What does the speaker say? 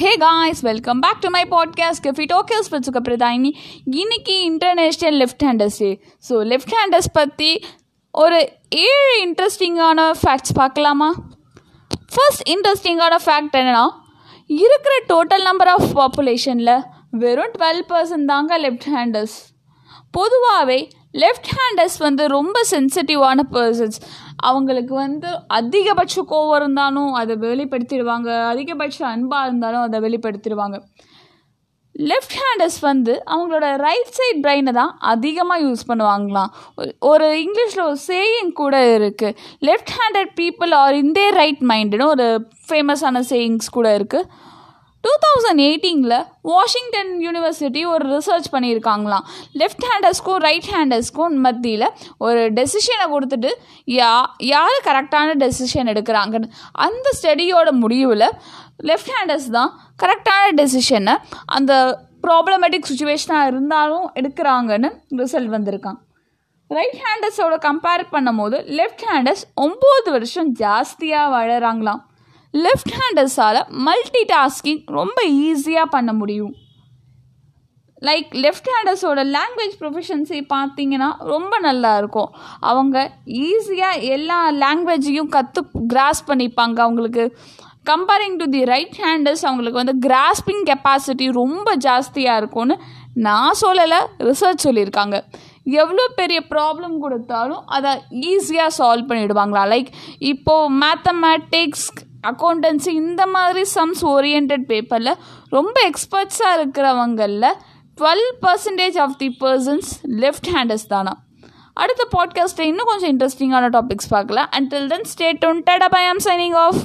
Hey guys welcome back to my podcast kefi talkies with Pradhayini இன்னைக்கு international left handers day so left handers பற்றி ஒரு ஏழு இன்ட்ரெஸ்டிங்கான facts பார்க்கலாமா? First இன்ட்ரெஸ்டிங்கான ஃபேக்ட் என்னென்னா இருக்கிற டோட்டல் நம்பர் ஆஃப் பாப்புலேஷனில் வெறும் டுவெல் பர்சன்ட் தாங்க லெஃப்ட் ஹேண்டர்ஸ் பொதுவாகவே லெஃப்ட் ஹேண்டர்ஸ் வந்து ரொம்ப சென்சிட்டிவான பர்சன்ஸ் அவங்களுக்கு வந்து அதிகபட்ச கோவம் இருந்தாலும் அதை வெளிப்படுத்திடுவாங்க. அதிகபட்ச அன்பாக இருந்தாலும் அதை வெளிப்படுத்திடுவாங்க. லெஃப்ட் ஹேண்டர்ஸ் வந்து அவங்களோட ரைட் சைட் பிரெயினை தான் அதிகமாக யூஸ் பண்ணுவாங்களாம். ஒரு இங்கிலீஷில் ஒரு சேயிங் கூட இருக்குது left handed people are in the right மைண்டுன்னு ஒரு ஃபேமஸான சேயிங்ஸ் கூட இருக்குது டூ தௌசண்ட் எயிட்டீனில் வாஷிங்டன் யூனிவர்சிட்டி ஒரு ரிசர்ச் பண்ணியிருக்காங்களாம். லெஃப்ட் ஹேண்டர்ஸ்க்கும் ரைட் ஹேண்டர்ஸ்க்கும் மத்தியில் ஒரு டெசிஷனை கொடுத்துட்டு யா யார் கரெக்டான டெசிஷன் எடுக்கிறாங்கன்னு அந்த ஸ்டடியோட முடிவில் லெஃப்ட் ஹேண்டர்ஸ் தான் கரெக்டான டெசிஷனை அந்த ப்ராப்ளமேட்டிக் சுச்சுவேஷனாக இருந்தாலும் எடுக்கிறாங்கன்னு ரிசல்ட் வந்திருக்கான் ரைட் ஹேண்டர்ஸோட கம்பேர் பண்ணும்போது லெஃப்ட் ஹேண்டர்ஸ் ஒம்பது வருஷம் ஜாஸ்தியாக வளராங்களாம். லெஃப்ட் ஹேண்டர்ஸால் மல்டி டாஸ்கிங் ரொம்ப ஈஸியாக பண்ண முடியும். லைக் லெஃப்ட் ஹேண்டர்ஸோட லாங்குவேஜ் ப்ரொஃபஷன்ஸை பார்த்தீங்கன்னா ரொம்ப நல்லா இருக்கும். அவங்க ஈஸியாக எல்லா லாங்குவேஜையும் கற்று கிராஸ் பண்ணிப்பாங்க. அவங்களுக்கு comparing to the right handers அவங்களுக்கு வந்து கிராஸ்பிங் கெப்பாசிட்டி ரொம்ப ஜாஸ்தியாக இருக்கும்னு நான் சொல்லலை ரிசர்ச் சொல்லியிருக்காங்க. எவ்வளோ பெரிய ப்ராப்ளம் கொடுத்தாலும் அதை ஈஸியாக சால்வ் பண்ணிவிடுவாங்களா லைக் இப்போது மேத்தமேட்டிக்ஸ் அக்கௌண்டன்சி இந்த மாதிரி சம்ஸ் ஓரியன்ட் பேப்பரில் ரொம்ப எக்ஸ்பர்ட்ஸாக இருக்கிறவங்களில் twelve percentage of the persons left handers தானா. அடுத்த பாட்காஸ்ட்டை இன்னும் கொஞ்சம் இன்ட்ரெஸ்டிங்கான டாபிக்ஸ் பார்க்கலாம். Until then stay one tata bye I'm signing off